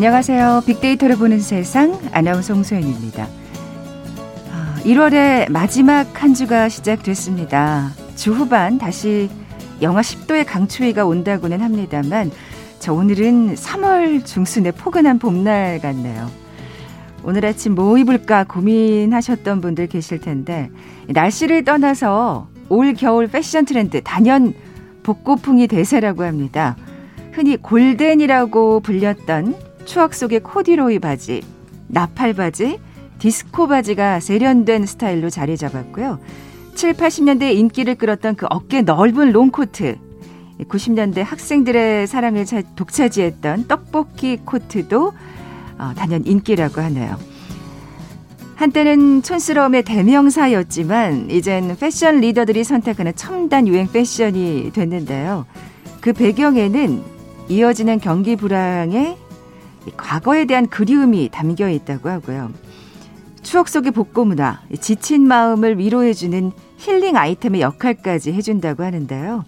안녕하세요. 빅데이터를 보는 세상 아나운서 홍소연입니다. 1월의 아, 마지막 한 주가 시작됐습니다. 주 후반 다시 영하 10도의 강추위가 온다고는 합니다만 저 오늘은 3월 중순의 포근한 봄날 같네요. 오늘 아침 뭐 입을까 고민하셨던 분들 계실 텐데 날씨를 떠나서 올 겨울 패션 트렌드 단연 복고풍이 대세라고 합니다. 흔히 골덴이라고 불렸던 추억 속의 코듀로이 바지, 나팔 바지, 디스코 바지가 세련된 스타일로 자리 잡았고요. 7, 80년대 인기를 끌었던 그 어깨 넓은 롱코트, 90년대 학생들의 사랑을 독차지했던 떡볶이 코트도 어, 단연 인기라고 하네요. 한때는 촌스러움의 대명사였지만 이젠 패션 리더들이 선택하는 첨단 유행 패션이 됐는데요. 그 배경에는 이어지는 경기 불황에 과거에 대한 그리움이 담겨 있다고 하고요. 추억 속의 복고 문화, 지친 마음을 위로해주는 힐링 아이템의 역할까지 해준다고 하는데요.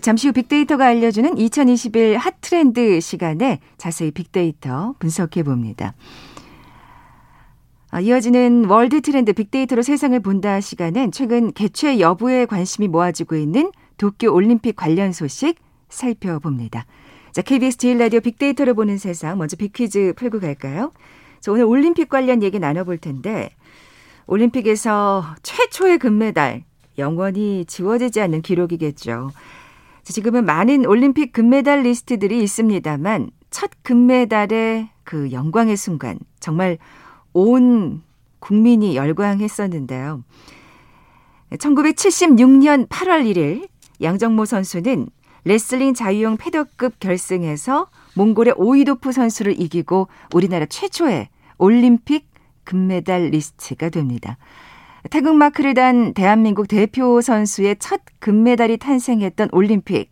잠시 후 빅데이터가 알려주는 2021 핫트렌드 시간에 자세히 빅데이터 분석해 봅니다. 아, 이어지는 월드 트렌드 빅데이터로 세상을 본다 시간엔 최근 개최 여부에 관심이 모아지고 있는 도쿄 올림픽 관련 소식 살펴봅니다. 자, KBS 제일 라디오 빅데이터를 보는 세상 먼저 빅퀴즈 풀고 갈까요? 자, 오늘 올림픽 관련 얘기 나눠볼 텐데 올림픽에서 최초의 금메달 영원히 지워지지 않는 기록이겠죠. 자, 지금은 많은 올림픽 금메달 리스트들이 있습니다만 첫 금메달의 그 영광의 순간 정말 온 국민이 열광했었는데요. 1976년 8월 1일 양정모 선수는 레슬링 자유형 페더급 결승에서 몽골의 오이도프 선수를 이기고 우리나라 최초의 올림픽 금메달리스트가 됩니다. 태극 마크를 단 대한민국 대표 선수의 첫 금메달이 탄생했던 올림픽.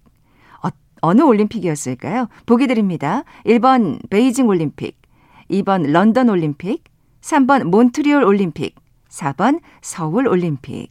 어느 올림픽이었을까요? 보기 드립니다. 1번 베이징 올림픽, 2번 런던 올림픽, 3번 몬트리올 올림픽, 4번 서울 올림픽.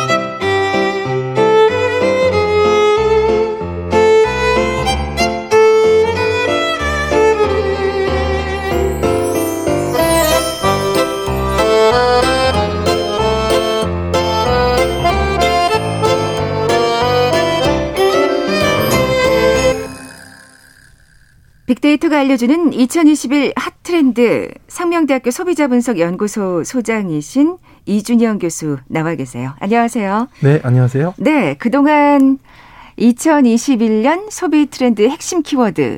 데이터가 알려주는 2021 핫트렌드 상명대학교 소비자분석연구소 소장이신 이준영 교수 나와 계세요. 안녕하세요. 네, 안녕하세요. 네, 그동안 2021년 소비 트렌드 핵심 키워드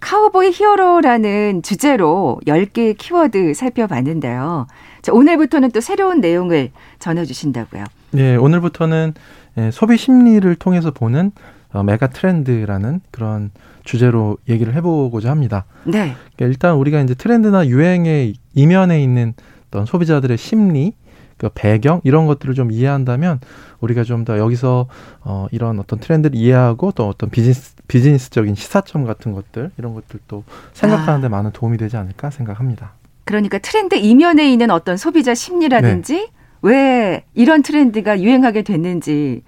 카우보이 히어로라는 주제로 10개의 키워드 살펴봤는데요. 자, 오늘부터는 또 새로운 내용을 전해 주신다고요. 네, 오늘부터는 예, 소비 심리를 통해서 보는 어, 메가 트렌드라는 그런 주제로 얘기를 해보고자 합니다. 네. 그러니까 일단 우리가 이제 트렌드나 유행의 이면에 있는 어떤 소비자들의 심리, 그 배경 이런 것들을 좀 이해한다면 우리가 좀 더 여기서 어 이런 어떤 트렌드를 이해하고 또 어떤 비즈니스 비즈니스적인 시사점 같은 것들 이런 것들도 생각하는데 아. 많은 도움이 되지 않을까 생각합니다. 그러니까 트렌드 이면에 있는 어떤 소비자 심리라든지 네. 왜 이런 트렌드가 유행하게 됐는지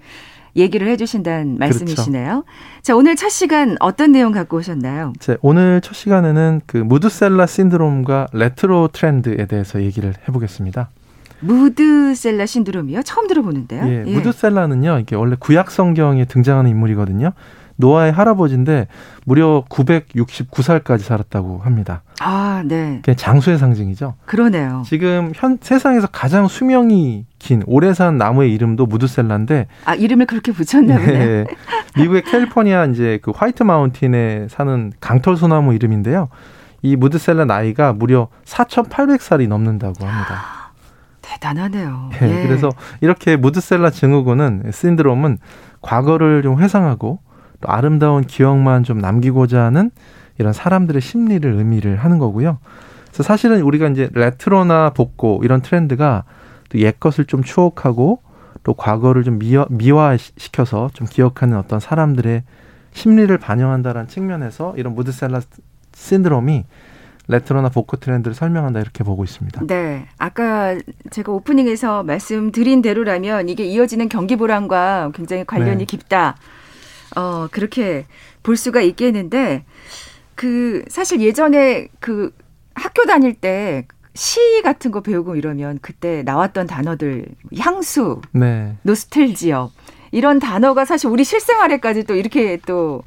얘기를 해주신다는 그렇죠. 말씀이시네요. 그렇죠. 자, 오늘 첫 시간 어떤 내용 갖고 오셨나요? 네, 오늘 첫 시간에는 그 무드셀라 신드롬과 레트로 트렌드에 대해서 얘기를 해보겠습니다. 무드셀라 신드롬이요? 처음 들어보는데요. 예, 예. 무드셀라는요, 이게 원래 구약 성경에 등장하는 인물이거든요. 노아의 할아버지인데 무려 969살까지 살았다고 합니다. 아, 네. 그냥 장수의 상징이죠. 그러네요. 지금 현 세상에서 가장 수명이 긴 오래 산 나무의 이름도 무드셀라인데 아, 이름을 그렇게 붙였나 보네. 네. 미국의 캘리포니아 이제 그 화이트 마운틴에 사는 강털 소나무 이름인데요. 이 무드셀라 나이가 무려 4,800살이 넘는다고 합니다. 대단하네요. 네, 예. 그래서 이렇게 무드셀라 증후군은 신드롬은 과거를 좀 회상하고 또 아름다운 기억만 좀 남기고자 하는 이런 사람들의 심리를 의미를 하는 거고요. 그래서 사실은 우리가 이제 레트로나 복고 이런 트렌드가 또 옛 것을 좀 추억하고 또 과거를 좀 미화, 미화시켜서 좀 기억하는 어떤 사람들의 심리를 반영한다라는 측면에서 이런 무드셀러 신드롬이 레트로나 복고 트렌드를 설명한다 이렇게 보고 있습니다. 네. 아까 제가 오프닝에서 말씀드린 대로라면 이게 이어지는 경기 불황과 굉장히 관련이 네. 깊다. 어, 그렇게 볼 수가 있겠는데 그 사실 예전에 그 학교 다닐 때 시 같은 거 배우고 이러면 그때 나왔던 단어들 향수, 네. 노스텔지어 이런 단어가 사실 우리 실생활에까지 또 이렇게 또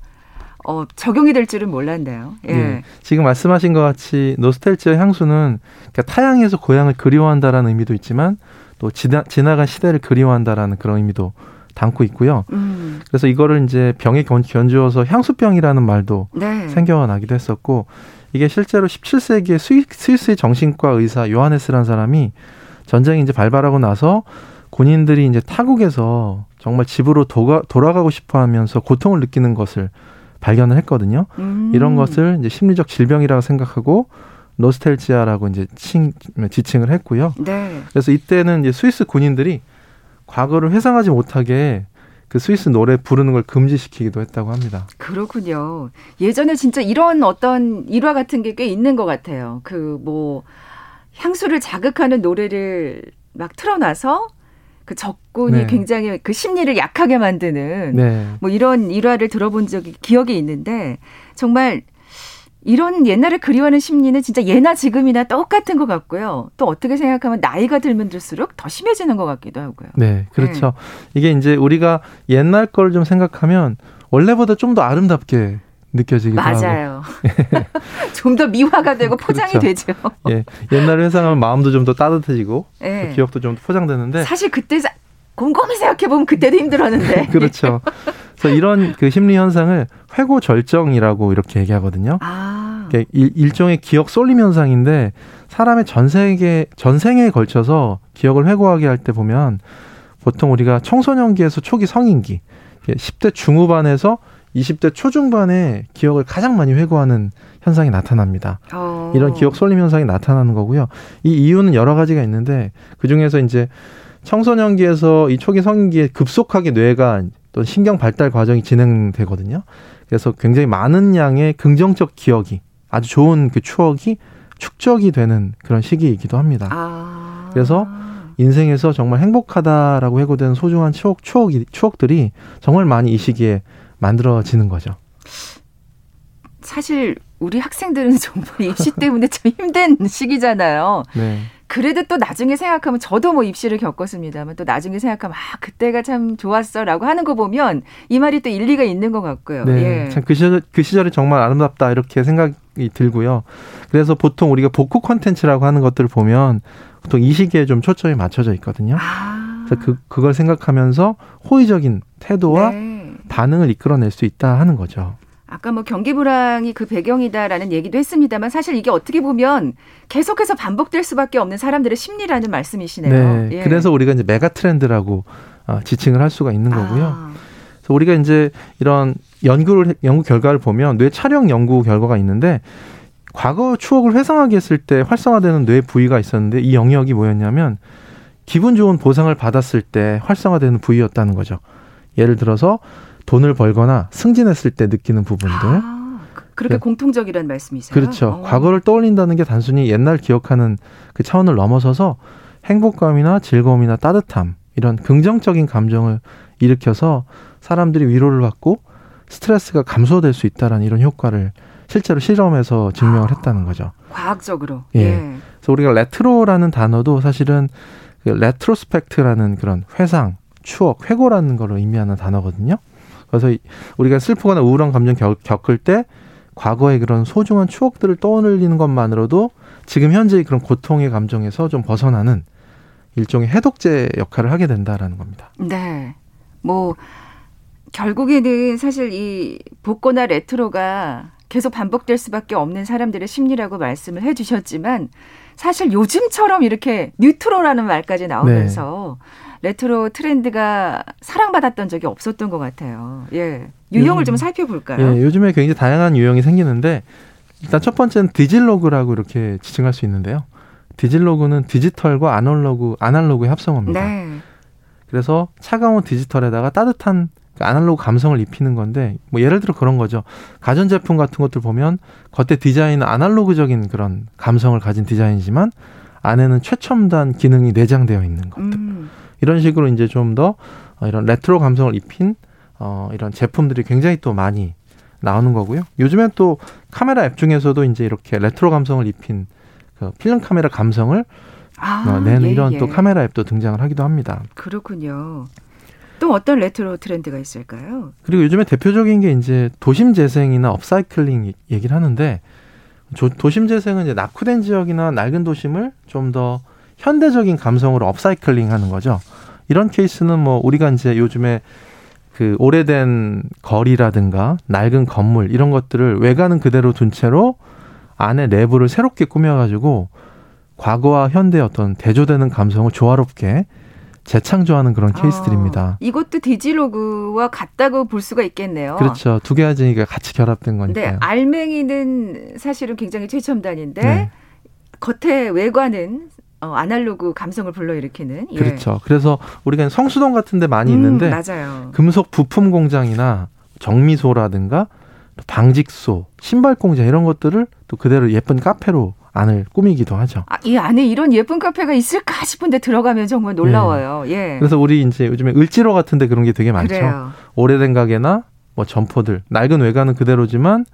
어, 적용이 될 줄은 몰랐네요. 예. 예. 지금 말씀하신 것 같이 노스텔지어 향수는 그러니까 타향에서 고향을 그리워한다라는 의미도 있지만 또 지나, 지나간 시대를 그리워한다라는 그런 의미도 담고 있고요. 음. 그래서 이거를 이제 병에 견, 견주어서 향수병이라는 말도 네. 생겨나기도 했었고 이게 실제로 17세기에 스위, 스위스의 정신과 의사 요하네스라는 사람이 전쟁이 이제 발발하고 나서 군인들이 이제 타국에서 정말 집으로 도가, 돌아가고 싶어 하면서 고통을 느끼는 것을 발견을 했거든요. 음. 이런 것을 이제 심리적 질병이라고 생각하고 노스텔지아라고 이제 칭, 지칭을 했고요. 네. 그래서 이때는 이제 스위스 군인들이 과거를 회상하지 못하게 그 스위스 노래 부르는 걸 금지시키기도 했다고 합니다. 그렇군요. 예전에 진짜 이런 어떤 일화 같은 게 꽤 있는 것 같아요. 그 뭐 향수를 자극하는 노래를 막 틀어놔서 그 적군이 네. 굉장히 그 심리를 약하게 만드는 네. 뭐 이런 일화를 들어본 적이 기억이 있는데 정말 이런 옛날을 그리워하는 심리는 진짜 예나 지금이나 똑같은 것 같고요. 또 어떻게 생각하면 나이가 들면 들수록 더 심해지는 것 같기도 하고요. 네, 그렇죠. 네. 이게 이제 우리가 옛날 걸 좀 생각하면 원래보다 좀 더 아름답게 느껴지기도 맞아요. 하고. 좀 더 미화가 되고 포장이 그렇죠. 되죠. 예. 옛날을 회상하면 마음도 좀 더 따뜻해지고 예. 기억도 좀 포장되는데 사실 그때 곰곰이 생각해 보면 그때도 힘들었는데. 그렇죠. 그래서 이런 그 심리 현상을 회고 절정이라고 이렇게 얘기하거든요. 아. 일 종의 기억 쏠림 현상인데 사람의 전생에 전생에 걸쳐서 기억을 회고하게 할 때 보면 보통 우리가 청소년기에서 초기 성인기, 10대 중후반에서 20대 초중반에 기억을 가장 많이 회고하는 현상이 나타납니다. 어. 이런 기억 쏠림 현상이 나타나는 거고요. 이 이유는 여러 가지가 있는데 그 중에서 이제 청소년기에서 이 초기 성인기에 급속하게 뇌가 또 신경 발달 과정이 진행되거든요. 그래서 굉장히 많은 양의 긍정적 기억이 아주 좋은 그 추억이 축적이 되는 그런 시기이기도 합니다. 아. 그래서 인생에서 정말 행복하다라고 해고된 소중한 추억, 추억이, 추억들이 정말 많이 이 시기에 만들어지는 거죠. 사실 우리 학생들은 정말 입시 때문에 참 힘든 시기잖아요. 네. 그래도 또 나중에 생각하면 저도 뭐 입시를 겪었습니다만 또 나중에 생각하면 아 그때가 참 좋았어라고 하는 거 보면 이 말이 또 일리가 있는 것 같고요. 네, 예. 참그 시절 그 시절이 정말 아름답다 이렇게 생각이 들고요. 그래서 보통 우리가 복구 컨텐츠라고 하는 것들을 보면 보통 이 시기에 좀 초점이 맞춰져 있거든요. 아. 그래서 그 그걸 생각하면서 호의적인 태도와 네. 반응을 이끌어낼 수 있다 하는 거죠. 아까 뭐 경기 불황이 그 배경이다라는 얘기도 했습니다만 사실 이게 어떻게 보면 계속해서 반복될 수밖에 없는 사람들의 심리라는 말씀이시네요. 네. 예. 그래서 우리가 이제 메가 트렌드라고 어, 지칭을 할 수가 있는 거고요. 아. 그래서 우리가 이제 이런 연구를 연구 결과를 보면 뇌 촬영 연구 결과가 있는데 과거 추억을 회상하게 했을 때 활성화되는 뇌 부위가 있었는데 이 영역이 뭐였냐면 기분 좋은 보상을 받았을 때 활성화되는 부위였다는 거죠. 예를 들어서 돈을 벌거나 승진했을 때 느끼는 부분들. 아, 그렇게 네. 공통적이라는 말씀이세요? 그렇죠. 오. 어. 과거를 떠올린다는 게 단순히 옛날 기억하는 그 차원을 넘어서서 행복감이나 즐거움이나 따뜻함 이런 긍정적인 감정을 일으켜서 사람들이 위로를 받고 스트레스가 감소될 수 있다라는 이런 효과를 실제로 실험에서 증명을 아, 했다는 거죠. 과학적으로. 예. 예. 그래서 우리가 레트로라는 단어도 사실은 그 retrospect라는 그런 회상, 추억, 회고라는 걸 의미하는 단어거든요. 그래서 우리가 슬프거나 우울한 감정 겪을 때 과거의 그런 소중한 추억들을 떠올리는 것만으로도 지금 현재의 그런 고통의 감정에서 좀 벗어나는 일종의 해독제 역할을 하게 된다라는 겁니다. 네. 뭐 결국에는 사실 이 복고나 레트로가 계속 반복될 수밖에 없는 사람들의 심리라고 말씀을 해 주셨지만 사실 요즘처럼 이렇게 뉴트로라는 말까지 나오면서 네. 레트로 트렌드가 사랑받았던 적이 없었던 것 같아요. 예. 유형을 요즘, 좀 살펴볼까요? 예, 요즘에 굉장히 다양한 유형이 생기는데 일단 첫 번째는 디질로그라고 이렇게 지칭할 수 있는데요. 디질로그는 디지털과 아날로그 아날로그의 합성어입니다. 네. 그래서 차가운 디지털에다가 따뜻한 그 아날로그 감성을 입히는 건데 뭐 예를 들어 그런 거죠. 가전 제품 같은 것들 보면 겉에 디자인은 아날로그적인 그런 감성을 가진 디자인이지만 안에는 최첨단 기능이 내장되어 있는 것들. 음. 이런 식으로 이제 좀 더 이런 레트로 감성을 입힌 어 이런 제품들이 굉장히 또 많이 나오는 거고요. 요즘엔 또 카메라 앱 중에서도 이제 이렇게 레트로 감성을 입힌 그 필름 카메라 감성을 아, 어, 내는 예, 이런 예. 또 카메라 앱도 등장을 하기도 합니다. 그렇군요. 또 어떤 레트로 트렌드가 있을까요? 그리고 요즘에 대표적인 게 이제 도심 재생이나 업사이클링 얘기를 하는데 도심 재생은 이제 낙후된 지역이나 낡은 도심을 좀더 현대적인 감성으로 업사이클링 하는 거죠. 이런 케이스는 뭐 우리가 이제 요즘에 그 오래된 거리라든가 낡은 건물 이런 것들을 외관은 그대로 둔 채로 안에 내부를 새롭게 꾸며가지고 과거와 현대의 어떤 대조되는 감성을 조화롭게 재창조하는 그런 케이스들입니다. 아, 이것도 디지로그와 같다고 볼 수가 있겠네요. 그렇죠. 두 개가 같이 결합된 거니까요. 네, 알맹이는 사실은 굉장히 최첨단인데 네. 겉에 외관은 어, 아날로그 감성을 불러일으키는. 예. 그렇죠. 그래서 우리가 성수동 같은 데 많이 음, 있는데 맞아요. 금속 부품 공장이나 정미소라든가 방직소, 신발 공장 이런 것들을 또 그대로 예쁜 카페로 안을 꾸미기도 하죠. 아, 이 안에 이런 예쁜 카페가 있을까 싶은데 들어가면 정말 놀라워요. 네. 예. 그래서 우리 이제 요즘에 을지로 같은 데 그런 게 되게 많죠. 그래요. 오래된 가게나 뭐 점포들, 낡은 외관은 그대로지만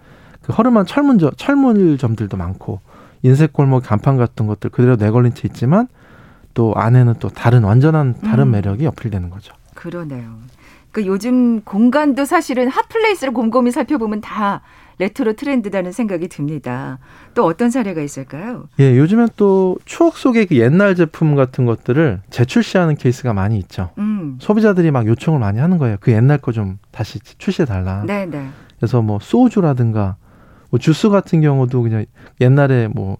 그 허름한 철문점, 철물점들도 많고 인쇄 골목 간판 같은 것들 그대로 내걸린 채 있지만 또 안에는 또 다른 완전한 다른 음. 매력이 어필되는 거죠. 그러네요. 그 요즘 공간도 사실은 핫플레이스를 곰곰이 살펴보면 다 레트로 트렌드다는 생각이 듭니다. 또 어떤 사례가 있을까요? 예, 요즘엔 또 추억 속의 그 옛날 제품 같은 것들을 재출시하는 케이스가 많이 있죠. 음. 소비자들이 막 요청을 많이 하는 거예요. 그 옛날 거 좀 다시 출시해 달라. 네, 네. 그래서 뭐 소주라든가 뭐 주스 같은 경우도 그냥 옛날에 뭐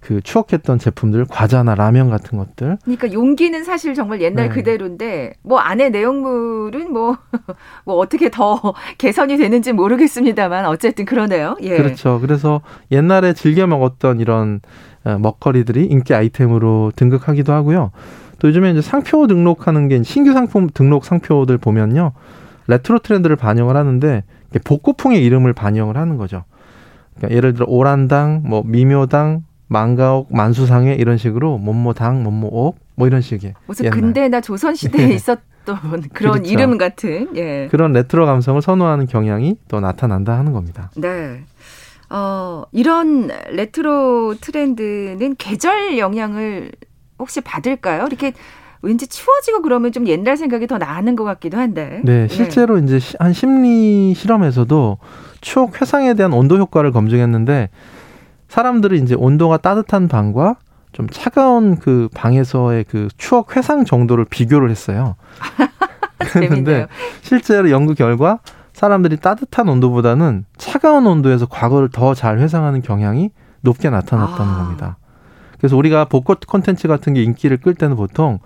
그 추억했던 제품들, 과자나 라면 같은 것들. 그러니까 용기는 사실 정말 옛날 네. 그대로인데 뭐 안에 내용물은 뭐뭐 뭐 어떻게 더 개선이 되는지 모르겠습니다만 어쨌든 그러네요. 예. 그렇죠. 그래서 옛날에 즐겨 먹었던 이런 어, 먹거리들이 인기 아이템으로 등극하기도 하고요. 또 요즘에 이제 상표 등록하는 게 신규 상품 등록 상표들 보면요. 레트로 트렌드를 반영을 하는데 복고풍의 이름을 반영을 하는 거죠. 그러니까 예를 들어 오란당, 뭐 미묘당, 만가옥, 만수상회 이런 식으로 뭐뭐당, 뭐뭐옥 뭐 이런 식의 무슨 옛날. 근대나 조선 시대에 네. 있었던 그런 그렇죠. 이름 같은 예. 그런 레트로 감성을 선호하는 경향이 또 나타난다 하는 겁니다. 네. 어, 이런 레트로 트렌드는 계절 영향을 혹시 받을까요? 이렇게 왠지 추워지고 그러면 좀 옛날 생각이 더 나는 것 같기도 한데. 네, 네. 실제로 네. 이제 한 심리 실험에서도 추억 회상에 대한 온도 효과를 검증했는데 사람들이 이제 온도가 따뜻한 방과 좀 차가운 그 방에서의 그 추억 회상 정도를 비교를 했어요. 그런데 실제로 연구 결과 사람들이 따뜻한 온도보다는 차가운 온도에서 과거를 더 잘 회상하는 경향이 높게 나타났다는 아. 겁니다. 그래서 우리가 복고 콘텐츠 같은 게 인기를 끌 때는 보통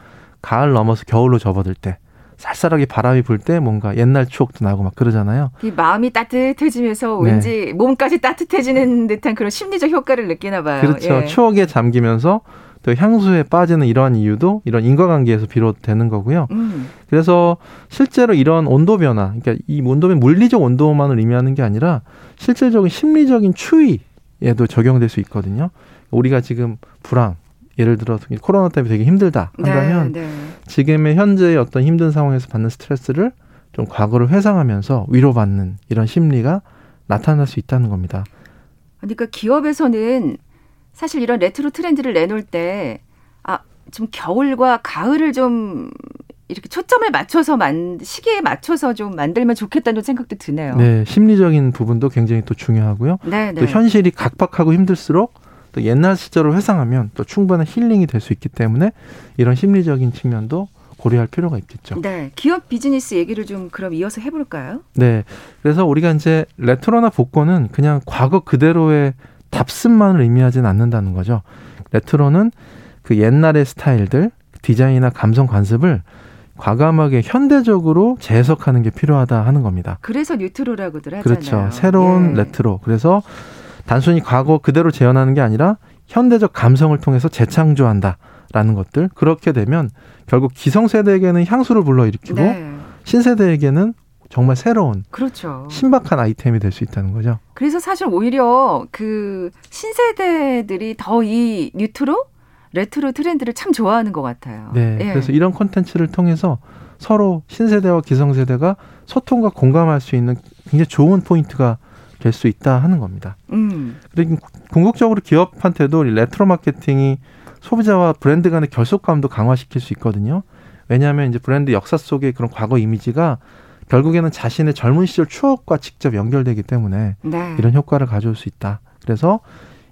가을 넘어서 겨울로 접어들 때 쌀쌀하게 바람이 불 때 뭔가 옛날 추억도 나고 막 그러잖아요. 이 마음이 따뜻해지면서 네. 왠지 몸까지 따뜻해지는 듯한 그런 심리적 효과를 느끼나 봐요. 그렇죠. 예. 추억에 잠기면서 또 향수에 빠지는 이러한 이유도 이런 인과관계에서 비롯되는 거고요. 음. 그래서 실제로 이런 온도 변화, 그러니까 이 온도는 물리적 온도만을 의미하는 게 아니라 실질적인 심리적인 추위에도 적용될 수 있거든요. 우리가 지금 불황, 예를 들어서 코로나 때문에 되게 힘들다 한다면 네, 네. 지금의 현재의 어떤 힘든 상황에서 받는 스트레스를 좀 과거를 회상하면서 위로받는 이런 심리가 나타날 수 있다는 겁니다. 그러니까 기업에서는 사실 이런 레트로 트렌드를 내놓을 때 아, 좀 겨울과 가을을 좀 이렇게 초점을 맞춰서 만 시기에 맞춰서 좀 만들면 좋겠다는 생각도 드네요. 네, 심리적인 부분도 굉장히 또 중요하고요. 네, 네. 또 현실이 각박하고 힘들수록 또 옛날 시절을 회상하면 또 충분한 힐링이 될 수 있기 때문에 이런 심리적인 측면도 고려할 필요가 있겠죠. 네. 기업 비즈니스 얘기를 좀 그럼 이어서 해볼까요? 네. 그래서 우리가 이제 레트로나 복고는 그냥 과거 그대로의 답습만을 의미하지는 않는다는 거죠. 레트로는 그 옛날의 스타일들, 디자인이나 감성 관습을 과감하게 현대적으로 재해석하는 게 필요하다 하는 겁니다. 그래서 뉴트로라고들 하잖아요. 그렇죠. 새로운 예. 레트로. 그래서 단순히 과거 그대로 재현하는 게 아니라 현대적 감성을 통해서 재창조한다 라는 것들 그렇게 되면 결국 기성세대에게는 향수를 불러일으키고 네. 신세대에게는 정말 새로운 그렇죠. 신박한 아이템이 될 수 있다는 거죠. 그래서 사실 오히려 그 신세대들이 더 이 뉴트로 레트로 트렌드를 참 좋아하는 것 같아요. 네. 예. 그래서 이런 콘텐츠를 통해서 서로 신세대와 기성세대가 소통과 공감할 수 있는 굉장히 좋은 포인트가 될 수 있다 하는 겁니다. 음. 그리고 궁극적으로 기업한테도 레트로 마케팅이 소비자와 브랜드 간의 결속감도 강화시킬 수 있거든요. 왜냐하면 이제 브랜드 역사 속의 그런 과거 이미지가 결국에는 자신의 젊은 시절 추억과 직접 연결되기 때문에 네. 이런 효과를 가져올 수 있다. 그래서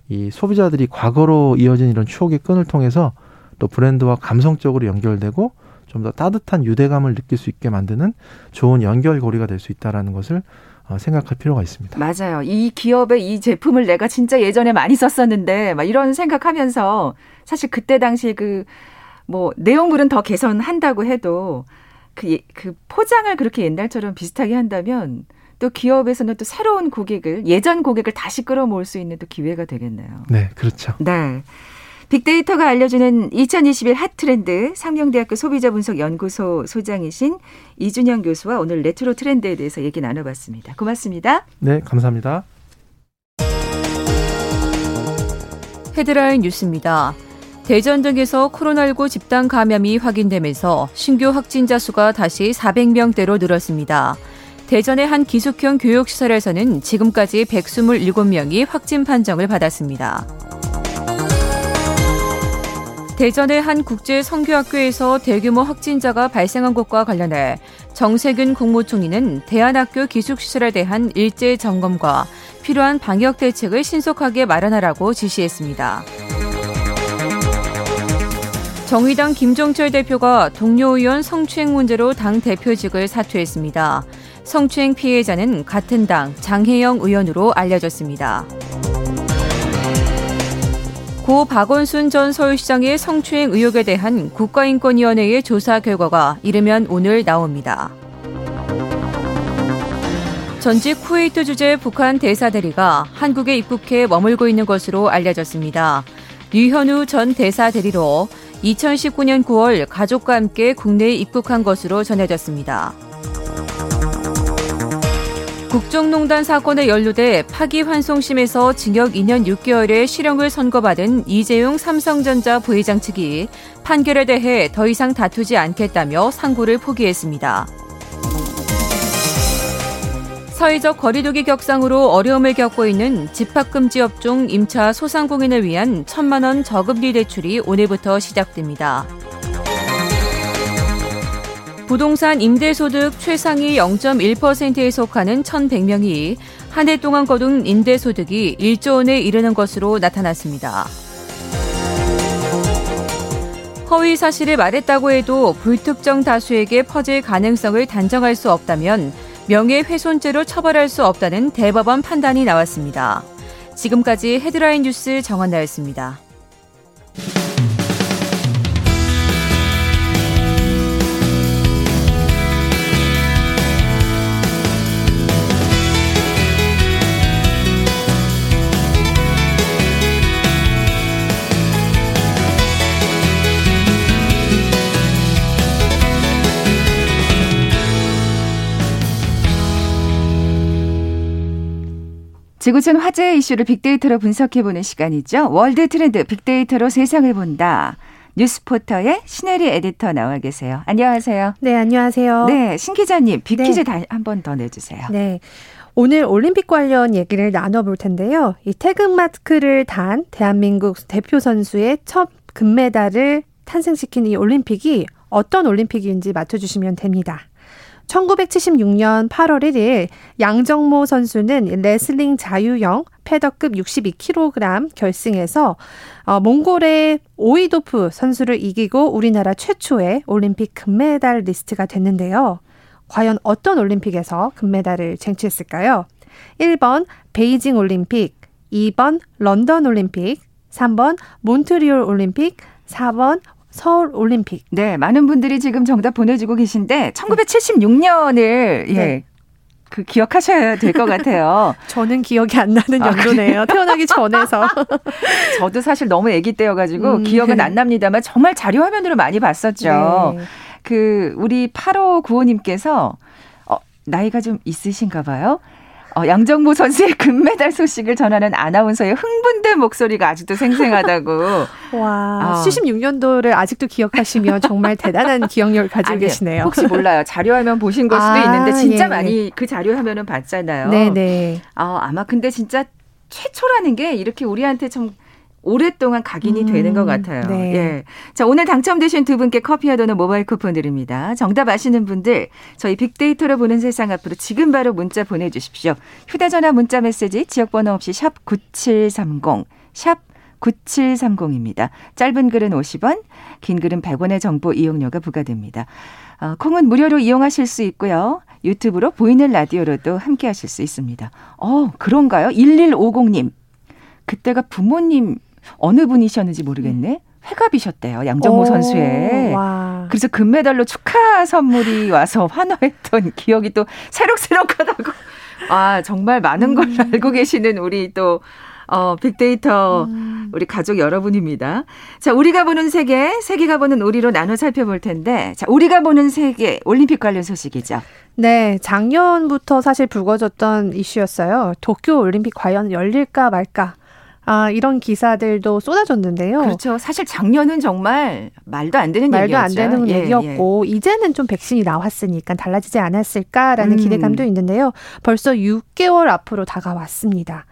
이 소비자들이 과거로 이어진 이런 추억의 끈을 통해서 또 브랜드와 감성적으로 연결되고 좀 더 따뜻한 유대감을 느낄 수 있게 만드는 좋은 연결고리가 될 수 있다라는 것을 어, 생각할 필요가 있습니다. 맞아요. 이 기업의 이 제품을 내가 진짜 예전에 많이 썼었는데 막 이런 생각하면서 사실 그때 당시 그 뭐 내용물은 더 개선한다고 해도 그, 그 포장을 그렇게 옛날처럼 비슷하게 한다면 또 기업에서는 또 새로운 고객을 예전 고객을 다시 끌어모을 수 있는 또 기회가 되겠네요. 네, 그렇죠. 네. 빅데이터가 알려주는 2021 핫트렌드 상명대학교 소비자분석연구소 소장이신 이준영 교수와 오늘 레트로 트렌드에 대해서 얘기 나눠봤습니다. 고맙습니다. 네, 감사합니다. 헤드라인 뉴스입니다. 대전 등에서 코로나19 집단 감염이 확인되면서 신규 확진자 수가 다시 400명대로 늘었습니다. 대전의 한 기숙형 교육시설에서는 지금까지 127명이 확진 판정을 받았습니다. 대전의 한 국제 성교학교에서 대규모 확진자가 발생한 것과 관련해 정세균 국무총리는 대안학교 기숙시설에 대한 일제 점검과 필요한 방역 대책을 신속하게 마련하라고 지시했습니다. 정의당 김종철 대표가 동료 의원 성추행 문제로 당 대표직을 사퇴했습니다. 성추행 피해자는 같은 당 장혜영 의원으로 알려졌습니다. 고 박원순 전 서울시장의 성추행 의혹에 대한 국가인권위원회의 조사 결과가 이르면 오늘 나옵니다. 전직 쿠웨이트 주재 북한 대사 대리가 한국에 입국해 머물고 있는 것으로 알려졌습니다. 류현우 전 대사 대리로 2019년 9월 가족과 함께 국내에 입국한 것으로 전해졌습니다. 국정농단 사건에 연루돼 파기환송심에서 징역 2년 6개월의 실형을 선고받은 이재용 삼성전자 부회장 측이 판결에 대해 더 이상 다투지 않겠다며 상고를 포기했습니다. 사회적 거리두기 격상으로 어려움을 겪고 있는 집합금지 업종 임차 소상공인을 위한 천만 원 저금리 대출이 오늘부터 시작됩니다. 부동산 임대소득 최상위 0.1%에 속하는 1,100명이 한 해 동안 거둔 임대소득이 1조 원에 이르는 것으로 나타났습니다. 허위 사실을 말했다고 해도 불특정 다수에게 퍼질 가능성을 단정할 수 없다면 명예훼손죄로 처벌할 수 없다는 대법원 판단이 나왔습니다. 지금까지 헤드라인 뉴스 정원나였습니다. 지구촌 화제 이슈를 빅데이터로 분석해보는 시간이죠. 월드 트렌드 빅데이터로 세상을 본다. 뉴스포터의 신혜리 에디터 나와 계세요. 안녕하세요. 네, 안녕하세요. 네, 신 기자님, 빅퀴즈 네. 한번 더 내주세요. 네. 오늘 올림픽 관련 얘기를 나눠볼 텐데요. 이 태극 마크를 단 대한민국 대표 선수의 첫 금메달을 탄생시킨 이 올림픽이 어떤 올림픽인지 맞춰주시면 됩니다. 1976년 8월 1일 양정모 선수는 레슬링 자유형 페더급 62kg 결승에서 어, 몽골의 오이도프 선수를 이기고 우리나라 최초의 올림픽 금메달 리스트가 됐는데요. 과연 어떤 올림픽에서 금메달을 쟁취했을까요? 1번 베이징 올림픽, 2번 런던 올림픽, 3번 몬트리올 올림픽, 4번 서울 올림픽. 네, 많은 분들이 지금 정답 보내주고 계신데 1976년을 네. 예. 그 기억하셔야 될 것 같아요. 저는 기억이 안 나는 아, 연도네요. 아, 태어나기 전에서. 저도 사실 너무 아기 때여가지고 음. 기억은 안 납니다만 정말 자료 화면으로 많이 봤었죠. 네. 그 우리 8호 구호님께서 어, 나이가 좀 있으신가 봐요. 어, 양정모 선수의 금메달 소식을 전하는 아나운서의 흥분된 목소리가 아직도 생생하다고. 와, 어. 76년도를 아직도 기억하시면 정말 대단한 기억력을 가지고 아니, 계시네요. 혹시 몰라요. 자료화면 보신 걸 수도 아, 있는데 진짜 예. 많이 그 자료화면은 봤잖아요. 네네. 어, 아마 근데 진짜 최초라는 게 이렇게 우리한테 좀 오랫동안 각인이 음, 되는 것 같아요. 네. 예. 자, 오늘 당첨되신 두 분께 커피와 도넛 모바일 쿠폰 드립니다. 정답 아시는 분들 저희 빅데이터로 보는 세상 앞으로 지금 바로 문자 보내 주십시오. 휴대 전화 문자 메시지 지역 번호 없이 샵 9730, 샵 9730입니다. 짧은 글은 50원, 긴 글은 100원의 정보 이용료가 부과됩니다. 어, 콩은 무료로 이용하실 수 있고요. 유튜브로 보이는 라디오로도 함께 하실 수 있습니다. 어, 그런가요? 1150님. 그때가 부모님 어느 분이셨는지 모르겠네. 회갑이셨대요. 양정모 선수의. 와. 그래서 금메달로 축하 선물이 와서 환호했던 기억이 또 새록새록하다고. 아, 정말 많은 걸 음. 알고 계시는 우리 또 어, 빅데이터 음. 우리 가족 여러분입니다. 자, 우리가 보는 세계, 세계가 보는 우리로 나눠 살펴볼 텐데, 자, 우리가 보는 세계 올림픽 관련 소식이죠. 네, 작년부터 사실 불거졌던 이슈였어요. 도쿄 올림픽 과연 열릴까 말까. 아, 이런 기사들도 쏟아졌는데요. 그렇죠. 사실 작년은 정말 말도 안 되는 말도 얘기였죠. 안 되는 예, 얘기였고 예. 이제는 좀 백신이 나왔으니까 달라지지 않았을까라는 음. 기대감도 있는데요. 벌써 6개월 앞으로 다가왔습니다.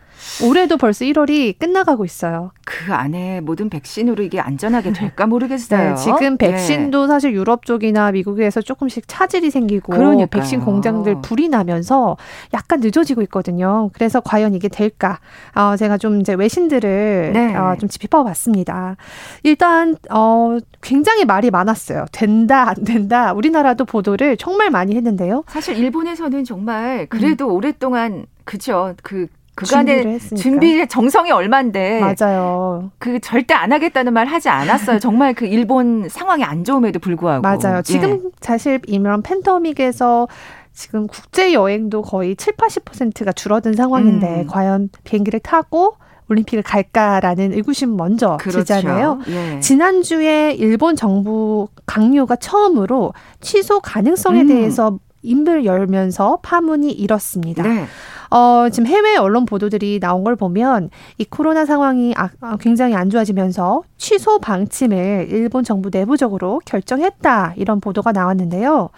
올해도 벌써 1월이 끝나가고 있어요. 그 안에 모든 백신으로 이게 안전하게 될까 모르겠어요. 네, 지금 백신도 네. 사실 유럽 쪽이나 미국에서 조금씩 차질이 생기고 그러니까요. 백신 공장들 불이 나면서 약간 늦어지고 있거든요. 그래서 과연 이게 될까? 어, 제가 좀 이제 외신들을 네. 어, 좀 짚어봤습니다. 일단 어, 굉장히 말이 많았어요. 된다 안 된다. 우리나라도 보도를 정말 많이 했는데요. 사실 일본에서는 정말 그래도 음. 오랫동안 그죠. 그 그간의 준비의 정성이 얼만데 맞아요. 그 절대 안 하겠다는 말 하지 않았어요. 정말 그 일본 상황이 안 좋음에도 불구하고 맞아요. 지금 예. 사실 이런 팬데믹에서 지금 국제 여행도 거의 7, 80%가 줄어든 상황인데 음. 과연 비행기를 타고 올림픽을 갈까라는 의구심 먼저 그렇죠. 들잖아요. 예. 지난주에 일본 정부 강요가 처음으로 취소 가능성에 음. 대해서 입을 열면서 파문이 일었습니다. 네. 어, 지금 해외 언론 보도들이 나온 걸 보면 이 코로나 상황이 아, 아, 굉장히 안 좋아지면서 취소 방침을 일본 정부 내부적으로 결정했다. 이런 보도가 나왔는데요.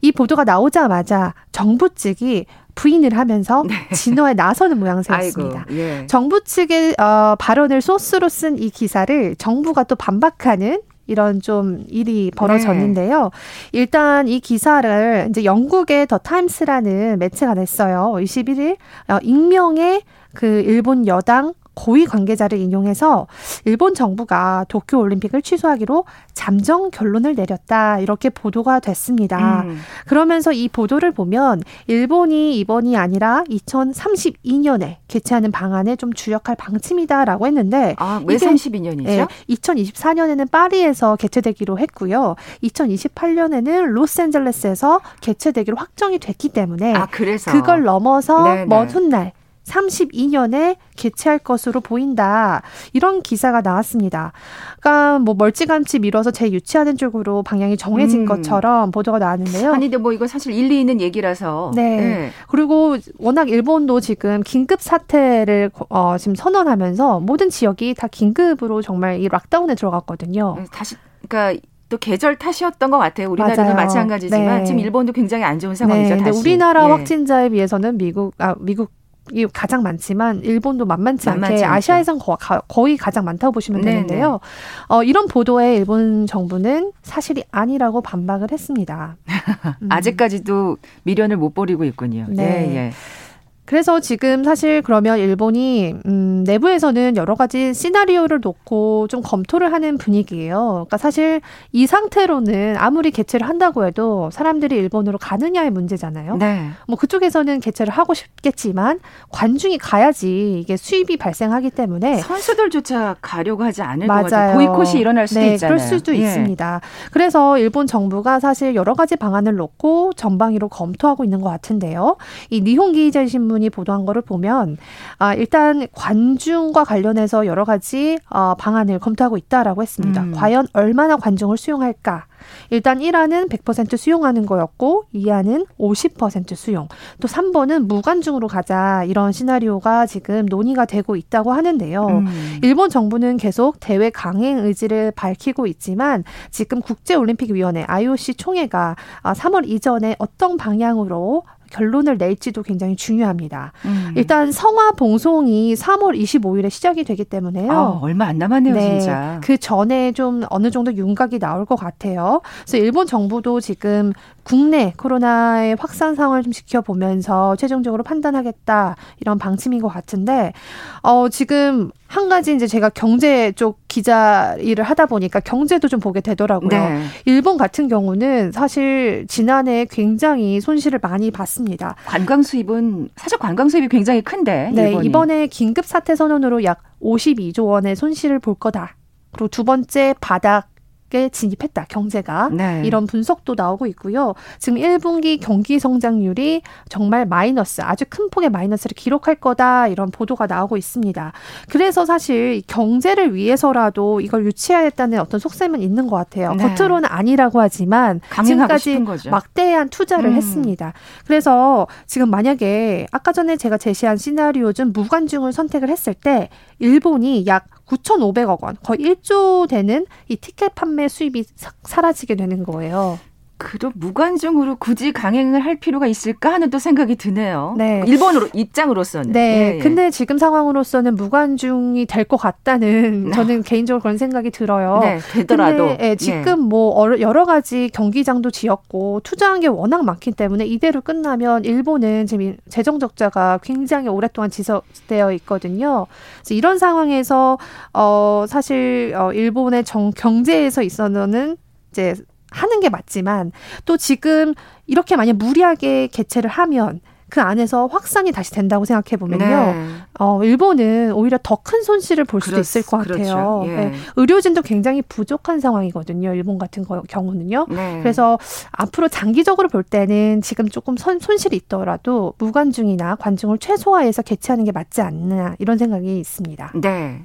이 보도가 나오자마자 정부 측이 부인을 하면서 네. 진화에 나서는 모양새였습니다. 아이고, 예. 정부 측의 어, 발언을 소스로 쓴 이 기사를 정부가 또 반박하는 이런 좀 일이 벌어졌는데요. 네. 일단 이 기사를 이제 영국의 더 타임스라는 매체가 냈어요. 21일 어, 익명의 그 일본 여당 고위 관계자를 인용해서 일본 정부가 도쿄 올림픽을 취소하기로 잠정 결론을 내렸다. 이렇게 보도가 됐습니다. 음. 그러면서 이 보도를 보면 일본이 이번이 아니라 2032년에 개최하는 방안에 좀 주력할 방침이다라고 했는데 아, 왜 32년이죠? 네, 2024년에는 파리에서 개최되기로 했고요. 2028년에는 로스앤젤레스에서 개최되기로 확정이 됐기 때문에 아, 그걸 넘어서. 먼 훗날 32년에 개최할 것으로 보인다. 이런 기사가 나왔습니다. 그러니까 뭐 멀찌감치 미뤄서 재유치하는 쪽으로 방향이 정해진 음. 것처럼 보도가 나왔는데요. 아니, 근데 뭐 이거 사실 일리 있는 얘기라서. 네. 네. 그리고 워낙 일본도 지금 긴급 사태를 어, 지금 선언하면서 모든 지역이 다 긴급으로 정말 이 락다운에 들어갔거든요. 네, 다시 그러니까 또 계절 탓이었던 것 같아요. 우리나라도 마찬가지지만 네. 지금 일본도 굉장히 안 좋은 상황이죠. 네. 근데 우리나라 예. 확진자에 비해서는 미국 아 미국 이 가장 많지만 일본도 만만치, 만만치 않게 아시아에선 거 의 가장 많다고 보시면 네네. 되는데요. 어, 이런 보도에 일본 정부는 사실이 아니라고 반박을 했습니다. 음. 아직까지도 미련을 못 버리고 있군요. 네. 예, 예. 그래서 지금 사실 그러면 일본이 음 음, 내부에서는 여러 가지 시나리오를 놓고 좀 검토를 하는 분위기예요. 그러니까 사실 이 상태로는 아무리 개최를 한다고 해도 사람들이 일본으로 가느냐의 문제잖아요. 네. 뭐 그쪽에서는 개최를 하고 싶겠지만 관중이 가야지 이게 수입이 발생하기 때문에 선수들조차 가려고 하지 않을 맞아요. 것 같아요. 보이콧이 일어날 수도 네, 있잖아요. 그럴 수도 예. 있습니다. 그래서 일본 정부가 사실 여러 가지 방안을 놓고 전방위로 검토하고 있는 것 같은데요. 이 니혼기자 신문 이 보도한 거를 보면 아, 일단 관중과 관련해서 여러 가지 어, 방안을 검토하고 있다라고 했습니다. 음. 과연 얼마나 관중을 수용할까? 일단 1화는 100% 수용하는 거였고 2화는 50% 수용. 또 3번은 무관중으로 가자 이런 시나리오가 지금 논의가 되고 있다고 하는데요. 음. 일본 정부는 계속 대회 강행 의지를 밝히고 있지만 지금 국제올림픽위원회 IOC 총회가 3월 아, 이전에 어떤 방향으로 결론을 낼지도 굉장히 중요합니다. 음. 일단 성화 봉송이 3월 25일에 시작이 되기 때문에요. 아, 얼마 안 남았네요, 네. 진짜. 그 전에 좀 어느 정도 윤곽이 나올 것 같아요. 그래서 일본 정부도 지금 국내 코로나의 확산 상황을 좀 지켜보면서 최종적으로 판단하겠다 이런 방침인 것 같은데 어 지금 한 가지 이제 제가 경제 쪽 기자 일을 하다 보니까 경제도 좀 보게 되더라고요. 네. 일본 같은 경우는 사실 지난해 굉장히 손실을 많이 봤습니다. 관광 수입은 사실 관광 수입이 굉장히 큰데 네, 일본이. 이번에 긴급 사태 선언으로 약 52조 원의 손실을 볼 거다. 그리고 두 번째 바닥 게 진입했다 경제가 네. 이런 분석도 나오고 있고요. 지금 1분기 경기 성장률이 정말 마이너스 아주 큰 폭의 마이너스를 기록할 거다 이런 보도가 나오고 있습니다. 그래서 사실 경제를 위해서라도 이걸 유치하겠다는 어떤 속셈은 있는 것 같아요. 네. 겉으로는 아니라고 하지만 지금까지 막대한 투자를 음. 했습니다. 그래서 지금 만약에 아까 전에 제가 제시한 시나리오 중 무관중을 선택을 했을 때 일본이 약 9,500억 원, 거의 1조 되는 이 티켓 판매 수입이 사라지게 되는 거예요. 그도 무관중으로 굳이 강행을 할 필요가 있을까 하는 또 생각이 드네요. 네. 일본으로 입장으로서는. 네. 예, 예. 근데 지금 상황으로서는 무관중이 될 것 같다는 아. 저는 개인적으로 그런 생각이 들어요. 네, 되더라도. 근데 예, 지금 예. 뭐 여러 가지 경기장도 지었고 투자한 게 워낙 많기 때문에 이대로 끝나면 일본은 지금 재정 적자가 굉장히 오랫동안 지속되어 있거든요. 그래서 이런 상황에서 어 사실 어 일본의 정 경제에서 있어서는 이제 하는 게 맞지만 또 지금 이렇게 만약 무리하게 개최를 하면 그 안에서 확산이 다시 된다고 생각해 보면요. 네. 어, 일본은 오히려 더 큰 손실을 볼 수도 그렇, 있을 것 같아요. 그렇죠. 예. 네. 의료진도 굉장히 부족한 상황이거든요. 일본 같은 거, 경우는요. 네. 그래서 앞으로 장기적으로 볼 때는 지금 조금 선, 손실이 있더라도 무관중이나 관중을 최소화해서 개최하는 게 맞지 않나 이런 생각이 있습니다. 네.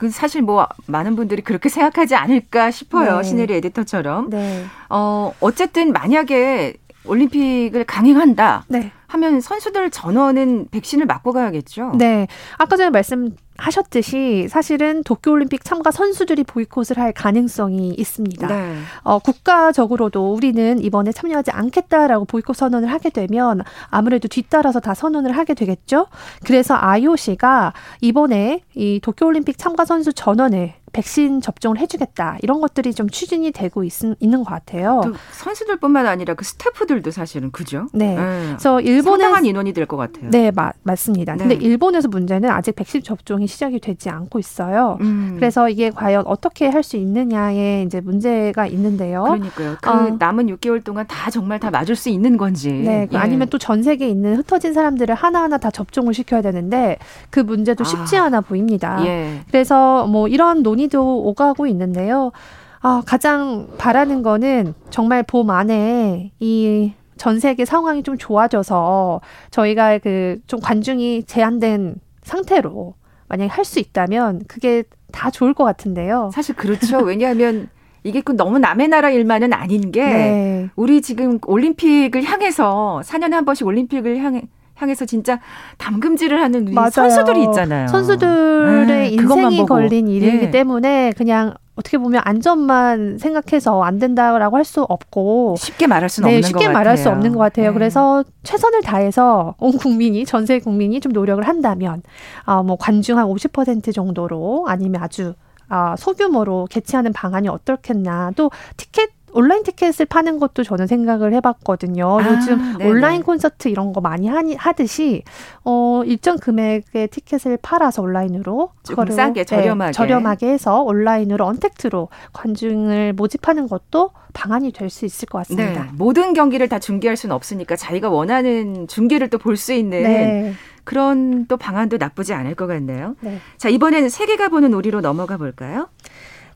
그 사실 뭐 많은 분들이 그렇게 생각하지 않을까 싶어요. 네. 시네리 에디터처럼. 네. 어, 어쨌든 만약에 올림픽을 강행한다. 네. 하면 선수들 전원은 백신을 맞고 가야겠죠. 네. 아까 전에 말씀 하셨듯이 사실은 도쿄올림픽 참가 선수들이 보이콧을 할 가능성이 있습니다. 네. 어, 국가적으로도 우리는 이번에 참여하지 않겠다라고 보이콧 선언을 하게 되면 아무래도 뒤따라서 다 선언을 하게 되겠죠. 그래서 IOC가 이번에 이 도쿄올림픽 참가 선수 전원을 백신 접종을 해주겠다 이런 것들이 좀 추진이 되고 있, 있는 것 같아요. 선수들뿐만 아니라 그 스태프들도 사실은 그죠? 네. 네. 그래서 일본의 상당한 인원이 될 것 같아요. 네, 마, 맞습니다. 네. 근데 일본에서 문제는 아직 백신 접종이 시작이 되지 않고 있어요. 음. 그래서 이게 과연 어떻게 할 수 있느냐에 이제 문제가 있는데요. 그러니까요. 그 어. 남은 6개월 동안 다 정말 다 맞을 수 있는 건지. 네. 예. 아니면 또 전 세계에 있는 흩어진 사람들을 하나하나 다 접종을 시켜야 되는데 그 문제도 쉽지 아. 않아 보입니다. 예. 그래서 뭐 이런 논의 도 오가고 있는데요. 아, 가장 바라는 거는 정말 봄 안에 이 전 세계 상황이 좀 좋아져서 저희가 그 좀 관중이 제한된 상태로 만약에 할 수 있다면 그게 다 좋을 것 같은데요. 사실 그렇죠. 왜냐하면 이게 그 너무 남의 나라 일만은 아닌 게 네. 우리 지금 올림픽을 향해서 4년에 한 번씩 올림픽을 향해 향해서 진짜 담금질을 하는. 선수들이 있잖아요. 선수들의 네, 인생이 걸린 일이기 네. 때문에 그냥 어떻게 보면 안전만 생각해서 안 된다라고 할 수 없고 쉽게 말할 수는 네, 없는 쉽게 것 말할 같아요. 수 없는 것 같아요. 네. 그래서 최선을 다해서 온 국민이 전세 국민이 좀 노력을 한다면 아뭐 관중 한 50% 정도로 아니면 아주 아, 소규모로 개최하는 방안이 어떻겠나. 또 티켓 온라인 티켓을 파는 것도 저는 생각을 해봤거든요. 아, 요즘 네네. 온라인 콘서트 이런 거 많이 하니, 하듯이 어, 일정 금액의 티켓을 팔아서 온라인으로 조금 싸게 저렴하게 네, 저렴하게 해서 온라인으로 언택트로 관중을 모집하는 것도 방안이 될 수 있을 것 같습니다. 네, 모든 경기를 다 중계할 수는 없으니까 자기가 원하는 중계를 또 볼 수 있는 네. 그런 또 방안도 나쁘지 않을 것 같네요. 네. 자 이번에는 세계가 보는 우리로 넘어가 볼까요?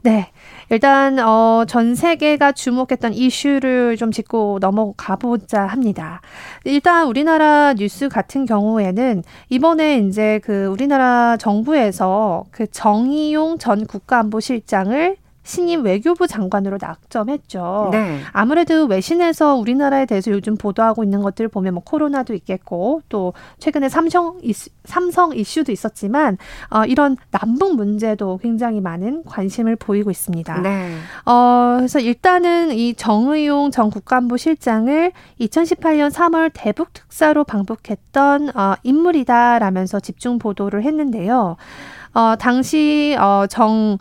네. 일단 어, 전 세계가 주목했던 이슈를 좀 짚고 넘어가 보자 합니다. 일단 우리나라 뉴스 같은 경우에는 이번에 이제 그 우리나라 정부에서 그 정의용 전 국가안보실장을 신임 외교부 장관으로 낙점했죠. 네. 아무래도 외신에서 우리나라에 대해서 요즘 보도하고 있는 것들 보면 뭐 코로나도 있겠고 또 최근에 삼성 이슈, 삼성 이슈도 있었지만 어, 이런 남북 문제도 굉장히 많은 관심을 보이고 있습니다. 네. 어, 그래서 일단은 이 정의용 전 국가안보 실장을 2018년 3월 대북 특사로 방북했던 어, 인물이다라면서 집중 보도를 했는데요. 어, 당시 어, 정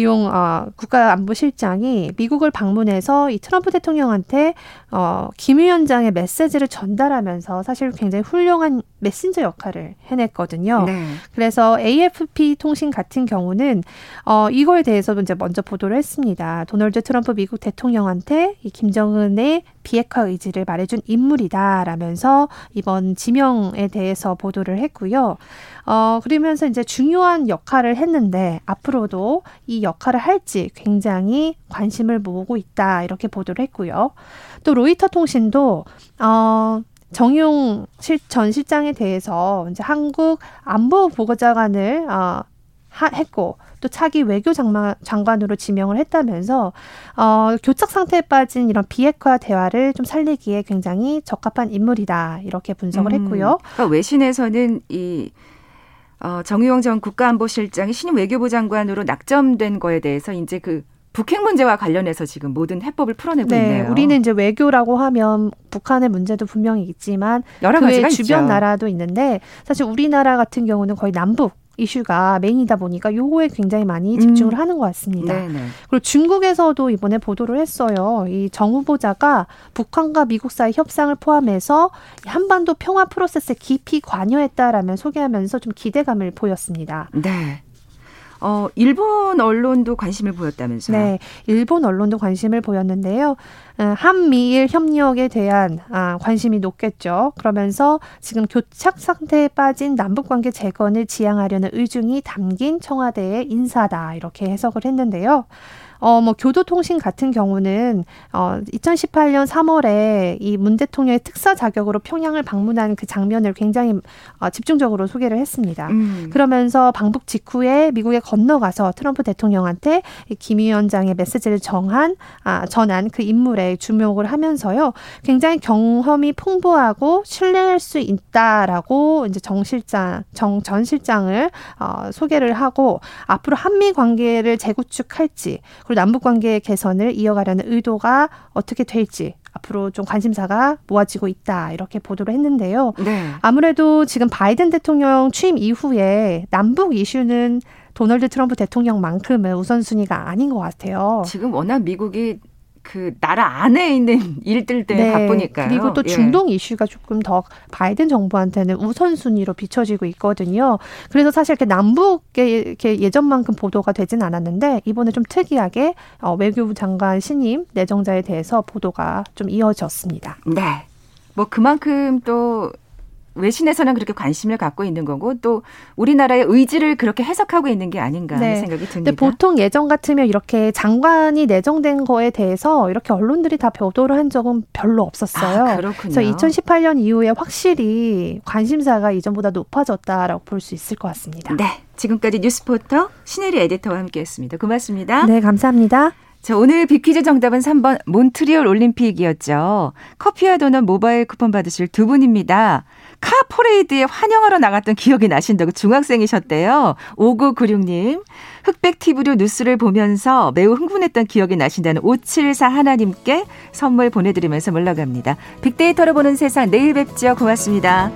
용 어, 국가안보실장이 미국을 방문해서 이 트럼프 대통령한테 어, 김 위원장의 메시지를 전달하면서 사실 굉장히 훌륭한 메신저 역할을 해냈거든요. 네. 그래서 AFP 통신 같은 경우는 어, 이거에 대해서도 이제 먼저 보도를 했습니다. 도널드 트럼프 미국 대통령한테 이 김정은의 비핵화 의지를 말해준 인물이다라면서 이번 지명에 대해서 보도를 했고요. 어, 그러면서 이제 중요한 역할을 했는데 앞으로도 이 역할을 할지 굉장히 관심을 모으고 있다 이렇게 보도를 했고요. 또 로이터 통신도 어 정용 실, 전 실장에 대해서 이제 한국 안보 보고자관을 어, 하, 했고 또 차기 외교 장관, 장관으로 지명을 했다면서 어, 교착 상태에 빠진 이런 비핵화 대화를 좀 살리기에 굉장히 적합한 인물이다 이렇게 분석을 음, 했고요. 그러니까 외신에서는 이 어, 정의용 전 국가안보실장이 신임 외교부 장관으로 낙점된 거에 대해서 이제 그 북핵 문제와 관련해서 지금 모든 해법을 풀어내고 네, 있네요. 우리는 이제 외교라고 하면 북한의 문제도 분명히 있지만 여러 가지가 주변 있죠. 나라도 있는데 사실 우리나라 같은 경우는 거의 남북 이슈가 메인이다 보니까 요거에 굉장히 많이 집중을 음. 하는 것 같습니다. 네네. 그리고 중국에서도 이번에 보도를 했어요. 이 정 후보자가 북한과 미국 사이 협상을 포함해서 한반도 평화 프로세스에 깊이 관여했다라면 소개하면서 좀 기대감을 보였습니다. 네. 어, 일본 언론도 관심을 보였다면서요? 네, 일본 언론도 관심을 보였는데요. 어, 한미일 협력에 대한 아, 관심이 높겠죠. 그러면서 지금 교착 상태에 빠진 남북 관계 재건을 지향하려는 의중이 담긴 청와대의 인사다 이렇게 해석을 했는데요. 어, 뭐 교도통신 같은 경우는 어, 2018년 3월에 이 문 대통령의 특사 자격으로 평양을 방문한 그 장면을 굉장히 어, 집중적으로 소개를 했습니다. 음. 그러면서 방북 직후에 미국에 건너가서 트럼프 대통령한테 김 위원장의 메시지를 정한 아, 전한 그 인물 에 주목을 하면서요. 굉장히 경험이 풍부하고 신뢰할 수 있다라고 이제 정 실장, 정 전 실장을 어, 소개를 하고 앞으로 한미 관계를 재구축할지 그리고 남북 관계 개선을 이어가려는 의도가 어떻게 될지 앞으로 좀 관심사가 모아지고 있다 이렇게 보도를 했는데요. 네. 아무래도 지금 바이든 대통령 취임 이후에 남북 이슈는 도널드 트럼프 대통령만큼은 우선순위가 아닌 것 같아요. 지금 워낙 미국이 그 나라 안에 있는 일들 때문에 네. 바쁘니까요. 그리고 또 예. 중동 예. 이슈가 조금 더 바이든 정부한테는 우선순위로 비춰지고 있거든요. 그래서 사실 이렇게 남북의 이렇게 예전만큼 보도가 되진 않았는데 이번에 좀 특이하게 어, 외교부 장관 신임 내정자에 대해서 보도가 좀 이어졌습니다. 네. 뭐 그만큼 또 외신에서는 그렇게 관심을 갖고 있는 거고 또 우리나라의 의지를 그렇게 해석하고 있는 게 아닌가 하는 네. 생각이 듭니다. 근데 보통 예전 같으면 이렇게 장관이 내정된 거에 대해서 이렇게 언론들이 다 보도를 한 적은 별로 없었어요. 아, 그렇군요. 그래서 2018년 이후에 확실히 관심사가 이전보다 높아졌다라고 볼 수 있을 것 같습니다. 네. 지금까지 뉴스포터 신혜리 에디터와 함께했습니다. 고맙습니다. 네, 감사합니다. 자, 오늘 비퀴즈 정답은 3번 몬트리올 올림픽이었죠. 커피와 도넛 모바일 쿠폰 받으실 두 분입니다. 카포레이드에 환영하러 나갔던 기억이 나신다고 중학생이셨대요. 5996님. 흑백 TV로 뉴스를 보면서 매우 흥분했던 기억이 나신다는 574 하나님께 선물 보내드리면서 물러갑니다. 빅데이터로 보는 세상 내일 뵙죠. 고맙습니다.